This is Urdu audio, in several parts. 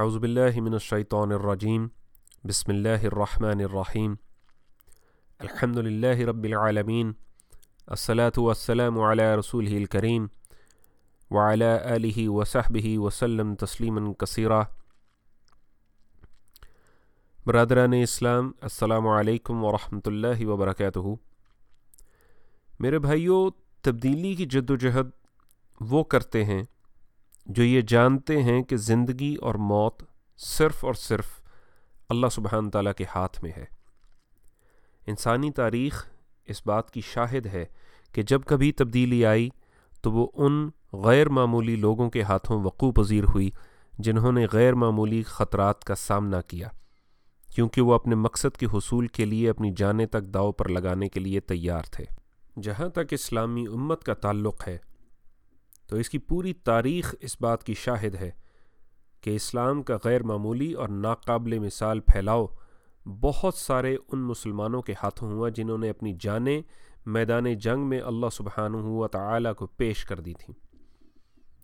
اعوذ باللہ من الشیطان الرجیم، بسم اللہ الرحمن الرحیم۔ الحمد للہ رب العالمین، الصلاة والسلام علی رسول الکریم وعلى آلہ وصحبہ وسلم تسلیما کثیرہ برادران اسلام، السلام علیکم ورحمۃ اللہ وبرکاتہ۔ میرے بھائیوں تبدیلی کی جد و جہد وہ کرتے ہیں جو یہ جانتے ہیں کہ زندگی اور موت صرف اور صرف اللہ سبحانہ تعالیٰ کے ہاتھ میں ہے۔ انسانی تاریخ اس بات کی شاہد ہے کہ جب کبھی تبدیلی آئی تو وہ ان غیر معمولی لوگوں کے ہاتھوں وقوع پذیر ہوئی جنہوں نے غیر معمولی خطرات کا سامنا کیا، کیونکہ وہ اپنے مقصد کے حصول کے لیے اپنی جانیں تک داؤ پر لگانے کے لیے تیار تھے۔ جہاں تک اسلامی امت کا تعلق ہے تو اس کی پوری تاریخ اس بات کی شاہد ہے کہ اسلام کا غیر معمولی اور ناقابل مثال پھیلاؤ بہت سارے ان مسلمانوں کے ہاتھوں ہوا جنہوں نے اپنی جانیں میدان جنگ میں اللہ سبحانہ و تعالیٰ کو پیش کر دی تھیں۔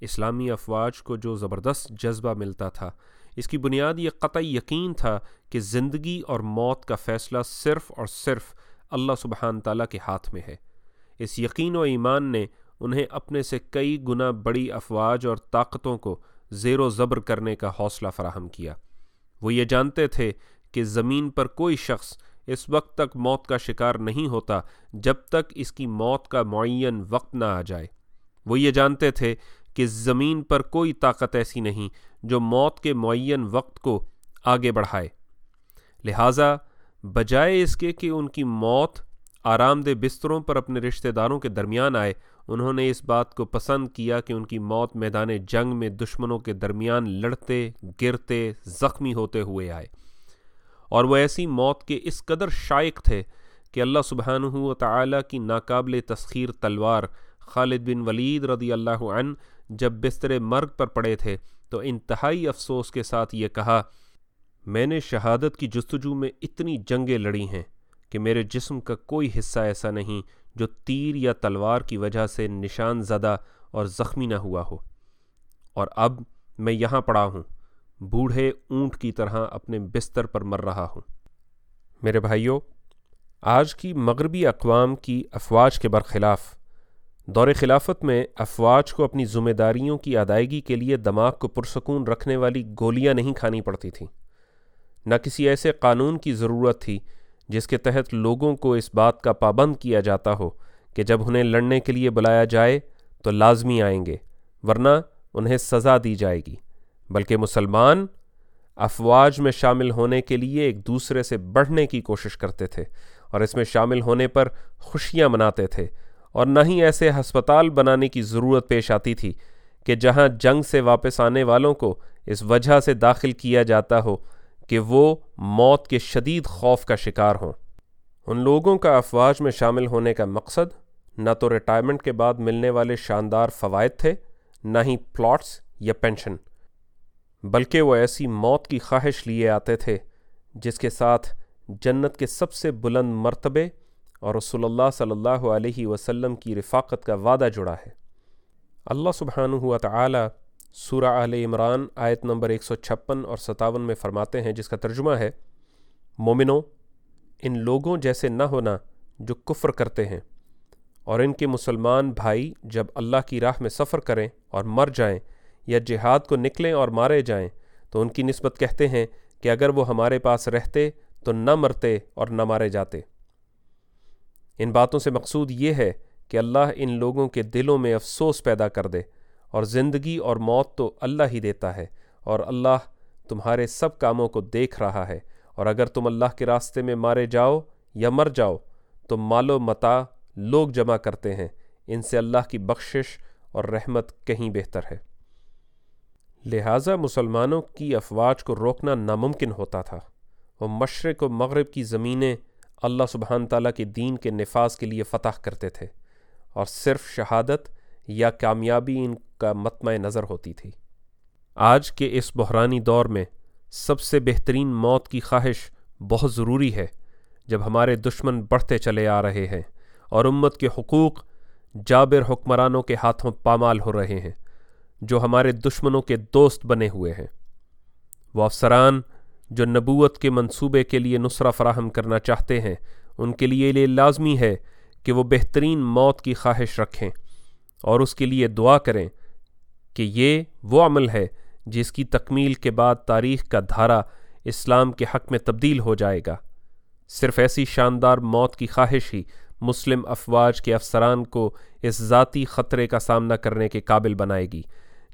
اسلامی افواج کو جو زبردست جذبہ ملتا تھا، اس کی بنیاد یہ قطعی یقین تھا کہ زندگی اور موت کا فیصلہ صرف اور صرف اللہ سبحانہ تعالیٰ کے ہاتھ میں ہے۔ اس یقین و ایمان نے انہیں اپنے سے کئی گنا بڑی افواج اور طاقتوں کو زیر و زبر کرنے کا حوصلہ فراہم کیا۔ وہ یہ جانتے تھے کہ زمین پر کوئی شخص اس وقت تک موت کا شکار نہیں ہوتا جب تک اس کی موت کا معین وقت نہ آ جائے۔ وہ یہ جانتے تھے کہ زمین پر کوئی طاقت ایسی نہیں جو موت کے معین وقت کو آگے بڑھائے۔ لہٰذا بجائے اس کے کہ ان کی موت آرام دہ بستروں پر اپنے رشتہ داروں کے درمیان آئے۔ انہوں نے اس بات کو پسند کیا کہ ان کی موت میدان جنگ میں دشمنوں کے درمیان لڑتے، گرتے، زخمی ہوتے ہوئے آئے۔ اور وہ ایسی موت کے اس قدر شائق تھے کہ اللہ سبحانہ و تعالیٰ کی ناقابل تسخیر تلوار خالد بن ولید رضی اللہ عنہ جب بستر مرگ پر پڑے تھے تو انتہائی افسوس کے ساتھ یہ کہا، میں نے شہادت کی جستجو میں اتنی جنگیں لڑی ہیں۔ کہ میرے جسم کا کوئی حصہ ایسا نہیں جو تیر یا تلوار کی وجہ سے نشان زدہ اور زخمی نہ ہوا ہو۔ اور اب میں یہاں پڑا ہوں، بوڑھے اونٹ کی طرح اپنے بستر پر مر رہا ہوں۔ میرے بھائیوں آج کی مغربی اقوام کی افواج کے برخلاف، دور خلافت میں افواج کو اپنی ذمہ داریوں کی ادائیگی کے لیے دماغ کو پرسکون رکھنے والی گولیاں نہیں کھانی پڑتی تھیں۔ نہ کسی ایسے قانون کی ضرورت تھی جس کے تحت لوگوں کو اس بات کا پابند کیا جاتا ہو کہ جب انہیں لڑنے کے لیے بلایا جائے تو لازمی آئیں گے، ورنہ انہیں سزا دی جائے گی۔ بلکہ مسلمان افواج میں شامل ہونے کے لیے ایک دوسرے سے بڑھنے کی کوشش کرتے تھے اور اس میں شامل ہونے پر خوشیاں مناتے تھے اور نہ ہی ایسے ہسپتال بنانے کی ضرورت پیش آتی تھی کہ جہاں جنگ سے واپس آنے والوں کو اس وجہ سے داخل کیا جاتا ہو کہ وہ موت کے شدید خوف کا شکار ہوں۔ ان لوگوں کا افواج میں شامل ہونے کا مقصد نہ تو ریٹائرمنٹ کے بعد ملنے والے شاندار فوائد تھے، نہ ہی پلاٹس یا پینشن بلکہ وہ ایسی موت کی خواہش لیے آتے تھے جس کے ساتھ جنت کے سب سے بلند مرتبے اور رسول اللہ صلی اللہ علیہ وسلم کی رفاقت کا وعدہ جڑا ہے۔ اللہ سبحانہ ہوا تعالی سورہ اہل عمران آیت نمبر 156 اور ستاون میں فرماتے ہیں، جس کا ترجمہ ہے مومنو ان لوگوں جیسے نہ ہونا جو کفر کرتے ہیں، اور ان کے مسلمان بھائی جب اللہ کی راہ میں سفر کریں اور مر جائیں یا جہاد کو نکلیں اور مارے جائیں، تو ان کی نسبت کہتے ہیں کہ اگر وہ ہمارے پاس رہتے تو نہ مرتے اور نہ مارے جاتے۔ ان باتوں سے مقصود یہ ہے کہ اللہ ان لوگوں کے دلوں میں افسوس پیدا کر دے۔ اور زندگی اور موت تو اللہ ہی دیتا ہے، اور اللہ تمہارے سب کاموں کو دیکھ رہا ہے۔ اور اگر تم اللہ کے راستے میں مارے جاؤ یا مر جاؤ، تو مال و متا لوگ جمع کرتے ہیں۔ ان سے اللہ کی بخشش اور رحمت کہیں بہتر ہے۔ لہٰذا مسلمانوں کی افواج کو روکنا ناممکن ہوتا تھا۔ وہ مشرق و مغرب کی زمینیں اللہ سبحانہ تعالیٰ کے دین کے نفاذ کے لیے فتح کرتے تھے۔ اور صرف شہادت یا کامیابی ان کا متمع نظر ہوتی تھی۔ آج کے اس بحرانی دور میں سب سے بہترین موت کی خواہش بہت ضروری ہے جب ہمارے دشمن بڑھتے چلے آ رہے ہیں اور امت کے حقوق جابر حکمرانوں کے ہاتھوں پامال ہو رہے ہیں، جو ہمارے دشمنوں کے دوست بنے ہوئے ہیں۔ وہ افسران جو نبوت کے منصوبے کے لیے نصرہ فراہم کرنا چاہتے ہیں، ان کے لیے یہ لازمی ہے کہ وہ بہترین موت کی خواہش رکھیں۔ اور اس کے لیے دعا کریں کہ یہ وہ عمل ہے جس کی تکمیل کے بعد تاریخ کا دھارا اسلام کے حق میں تبدیل ہو جائے گا۔ صرف ایسی شاندار موت کی خواہش ہی مسلم افواج کے افسران کو اس ذاتی خطرے کا سامنا کرنے کے قابل بنائے گی۔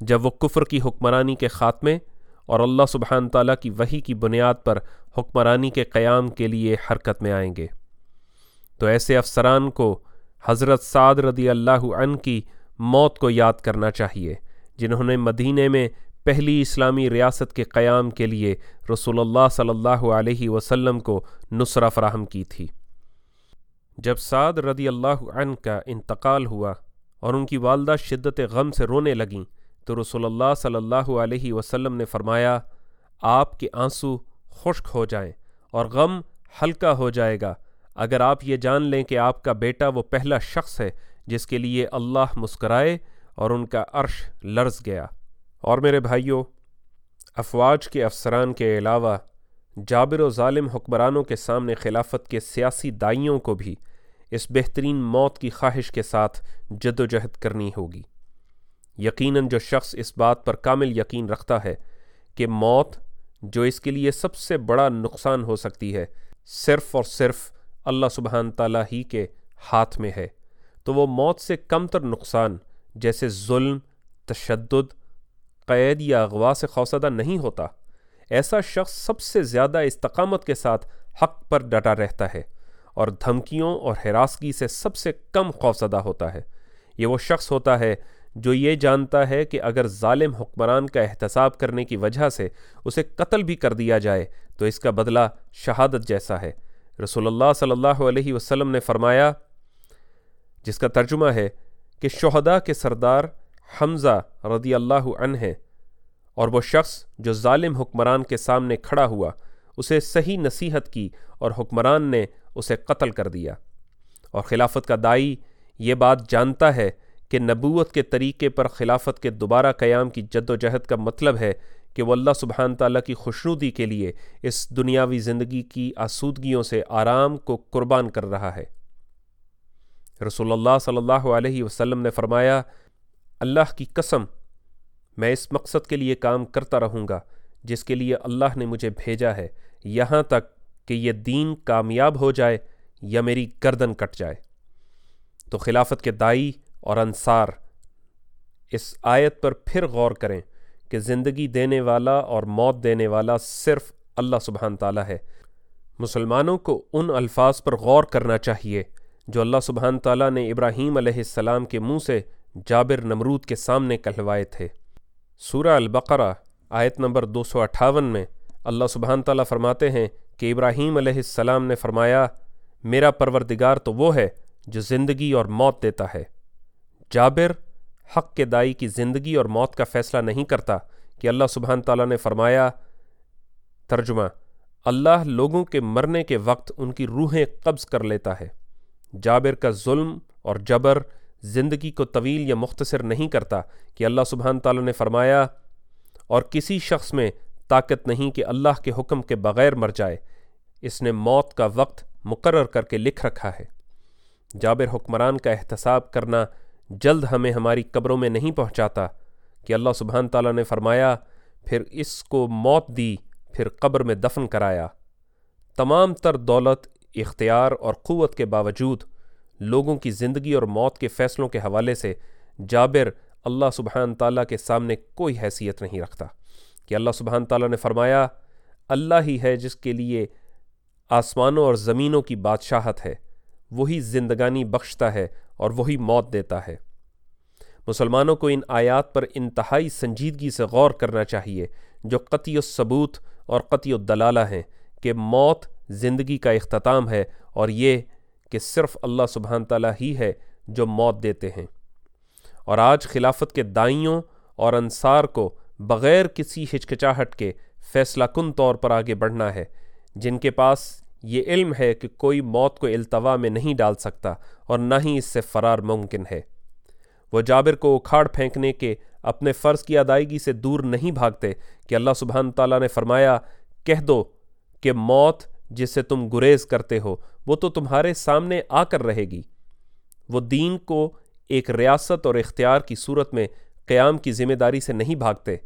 جب وہ کفر کی حکمرانی کے خاتمے اور اللہ سبحانہ تعالیٰ کی وہی کی بنیاد پر حکمرانی کے قیام کے لیے حرکت میں آئیں گے۔ تو ایسے افسران کو حضرت سعد رضی اللہ عنہ کی موت کو یاد کرنا چاہیے، جنہوں نے مدینہ میں پہلی اسلامی ریاست کے قیام کے لیے رسول اللہ صلی اللہ علیہ وسلم کو نصرہ فراہم کی تھی۔ جب سعد رضی اللہ عنہ کا انتقال ہوا اور ان کی والدہ شدت غم سے رونے لگیں، تو رسول اللہ صلی اللہ علیہ وسلم نے فرمایا، آپ کے آنسو خشک ہو جائیں اور غم ہلکا ہو جائے گا۔ اگر آپ یہ جان لیں کہ آپ کا بیٹا وہ پہلا شخص ہے جس کے لیے اللہ مسکرائے اور ان کا عرش لرز گیا۔ اور میرے بھائیوں افواج کے افسران کے علاوہ جابر و ظالم حکمرانوں کے سامنے خلافت کے سیاسی دائیوں کو بھی اس بہترین موت کی خواہش کے ساتھ جد و جہد کرنی ہوگی۔ یقیناً جو شخص اس بات پر کامل یقین رکھتا ہے کہ موت جو اس کے لیے سب سے بڑا نقصان ہو سکتی ہے، صرف اور صرف اللہ سبحان تعالیٰ ہی کے ہاتھ میں ہے۔ تو وہ موت سے کم تر نقصان، جیسے ظلم، تشدد، قید یا اغوا سے خوصدہ نہیں ہوتا۔ ایسا شخص سب سے زیادہ استقامت کے ساتھ حق پر ڈٹا رہتا ہے اور دھمکیوں اور حراسگی سے سب سے کم خوفزدہ ہوتا ہے۔ یہ وہ شخص ہوتا ہے جو یہ جانتا ہے کہ اگر ظالم حکمران کا احتساب کرنے کی وجہ سے اسے قتل بھی کر دیا جائے، تو اس کا بدلہ شہادت جیسا ہے۔ رسول اللہ صلی اللہ علیہ وسلم نے فرمایا جس کا ترجمہ ہے کہ شہدہ کے سردار حمزہ رضی اللہ عنہ ہے اور وہ شخص جو ظالم حکمران کے سامنے کھڑا ہوا، اسے صحیح نصیحت کی اور حکمران نے اسے قتل کر دیا۔ اور خلافت کا دائی یہ بات جانتا ہے کہ نبوت کے طریقے پر خلافت کے دوبارہ قیام کی جد و جہد کا مطلب ہے کہ وہ اللہ سبحان تعالیٰ کی خوشنودی کے لیے اس دنیاوی زندگی کی آسودگیوں سے آرام کو قربان کر رہا ہے۔ رسول اللہ صلی اللہ علیہ وسلم نے فرمایا، اللہ کی قسم، میں اس مقصد کے لیے کام کرتا رہوں گا جس کے لیے اللہ نے مجھے بھیجا ہے، یہاں تک کہ یہ دین کامیاب ہو جائے یا میری گردن کٹ جائے۔ تو خلافت کے دائی اور انصار، اس آیت پر پھر غور کریں کہ زندگی دینے والا اور موت دینے والا صرف اللہ سبحان تعالیٰ ہے۔ مسلمانوں کو ان الفاظ پر غور کرنا چاہیے۔ جو اللہ سبحان تعالیٰ نے ابراہیم علیہ السلام کے منہ سے جابر نمرود کے سامنے کہلوائے تھے۔ سورہ البقرہ، آیت نمبر دو سو اٹھاون میں اللہ سبحان تعالیٰ فرماتے ہیں کہ ابراہیم علیہ السلام نے فرمایا، میرا پروردگار تو وہ ہے جو زندگی اور موت دیتا ہے۔ جابر حق کے دائی کی زندگی اور موت کا فیصلہ نہیں کرتا کہ اللہ سبحان تعالیٰ نے فرمایا، ترجمہ، اللہ لوگوں کے مرنے کے وقت ان کی روحیں قبض کر لیتا ہے۔ جابر کا ظلم اور جبر زندگی کو طویل یا مختصر نہیں کرتا کہ اللہ سبحانہ تعالیٰ نے فرمایا، اور کسی شخص میں طاقت نہیں کہ اللہ کے حکم کے بغیر مر جائے، اس نے موت کا وقت مقرر کر کے لکھ رکھا ہے۔ جابر حکمران کا احتساب کرنا جلد ہمیں ہماری قبروں میں نہیں پہنچاتا کہ اللہ سبحانہ تعالیٰ نے فرمایا، پھر اس کو موت دی، پھر قبر میں دفن کرایا۔ تمام تر دولت اختیار اور قوت کے باوجود لوگوں کی زندگی اور موت کے فیصلوں کے حوالے سے جابر اللہ سبحان تعالیٰ کے سامنے کوئی حیثیت نہیں رکھتا کہ اللہ سبحان تعالیٰ نے فرمایا، اللہ ہی ہے جس کے لیے آسمانوں اور زمینوں کی بادشاہت ہے، وہی زندگانی بخشتا ہے اور وہی موت دیتا ہے۔ مسلمانوں کو ان آیات پر انتہائی سنجیدگی سے غور کرنا چاہیے جو قطعی الثبوت اور قطعی الدلالہ ہیں کہ موت زندگی کا اختتام ہے اور یہ کہ صرف اللہ سبحان تعالیٰ ہی ہے جو موت دیتے ہیں۔ اور آج خلافت کے دائیوں اور انصار کو بغیر کسی ہچکچاہٹ کے فیصلہ کن طور پر آگے بڑھنا ہے، جن کے پاس یہ علم ہے کہ کوئی موت کو التوا میں نہیں ڈال سکتا اور نہ ہی اس سے فرار ممکن ہے۔ وہ جابر کو اکھاڑ پھینکنے کے اپنے فرض کی ادائیگی سے دور نہیں بھاگتے کہ اللہ سبحانہ تعالیٰ نے فرمایا، کہہ دو کہ موت جس سے تم گریز کرتے ہو، وہ تو تمہارے سامنے آ کر رہے گی۔ وہ دین کو ایک ریاست اور اختیار کی صورت میں قیام کی ذمہ داری سے نہیں بھاگتے،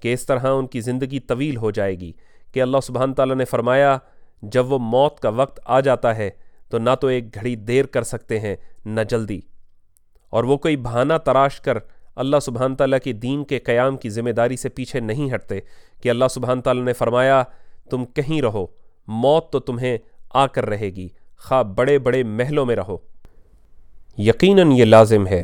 کہ اس طرح ان کی زندگی طویل ہو جائے گی۔ کہ اللہ سبحانہ تعالیٰ نے فرمایا، جب وہ موت کا وقت آ جاتا ہے، تو نہ تو ایک گھڑی دیر کر سکتے ہیں، نہ جلدی۔ اور وہ کوئی بہانہ تراش کر اللہ سبحانہ تعالیٰ کی دین کے قیام کی ذمہ داری سے پیچھے نہیں ہٹتے، کہ اللہ سبحانہ تعالیٰ نے فرمایا، تم کہیں رہو۔ موت تو تمہیں آ کر رہے گی۔ خواہ بڑے بڑے محلوں میں رہو۔ یقیناً یہ لازم ہے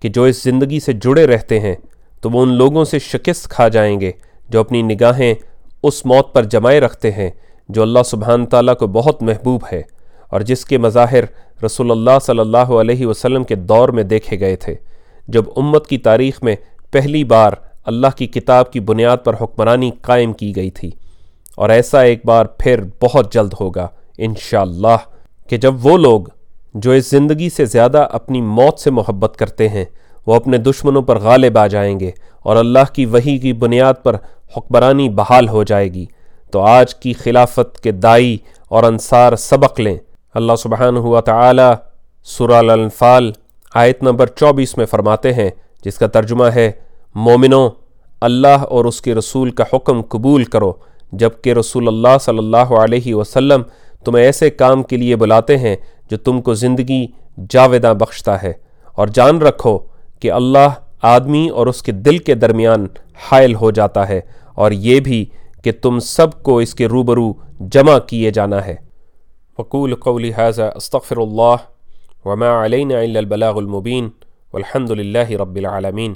کہ جو اس زندگی سے جڑے رہتے ہیں، تو وہ ان لوگوں سے شکست کھا جائیں گے جو اپنی نگاہیں اس موت پر جمائے رکھتے ہیں، جو اللہ سبحانہ تعالیٰ کو بہت محبوب ہے اور جس کے مظاہر رسول اللہ صلی اللہ علیہ وسلم کے دور میں دیکھے گئے تھے۔ جب امت کی تاریخ میں پہلی بار اللہ کی کتاب کی بنیاد پر حکمرانی قائم کی گئی تھی۔ اور ایسا ایک بار پھر بہت جلد ہوگا، انشاءاللہ، کہ جب وہ لوگ جو اس زندگی سے زیادہ اپنی موت سے محبت کرتے ہیں، وہ اپنے دشمنوں پر غالب آ جائیں گے اور اللہ کی وہی کی بنیاد پر حکمرانی بحال ہو جائے گی۔ تو آج کی خلافت کے دائی اور انصار سبق لیں۔ اللہ سبحانہ ہوا تعالی سورہ الانفال آیت نمبر چوبیس میں فرماتے ہیں، جس کا ترجمہ ہے، مومنوں، اللہ اور اس کے رسول کا حکم قبول کرو۔ جبکہ رسول اللہ صلی اللہ علیہ وسلم تمہیں ایسے کام کے لیے بلاتے ہیں جو تم کو زندگی جاویدہ بخشتا ہے۔ اور جان رکھو کہ اللہ آدمی اور اس کے دل کے درمیان حائل ہو جاتا ہے اور یہ بھی کہ تم سب کو اس کے روبرو جمع کیے جانا ہے۔ وقول قولی حاضہ استغفر اللہ وما علینا الا البلاغ المبین والحمد للہ رب العالمین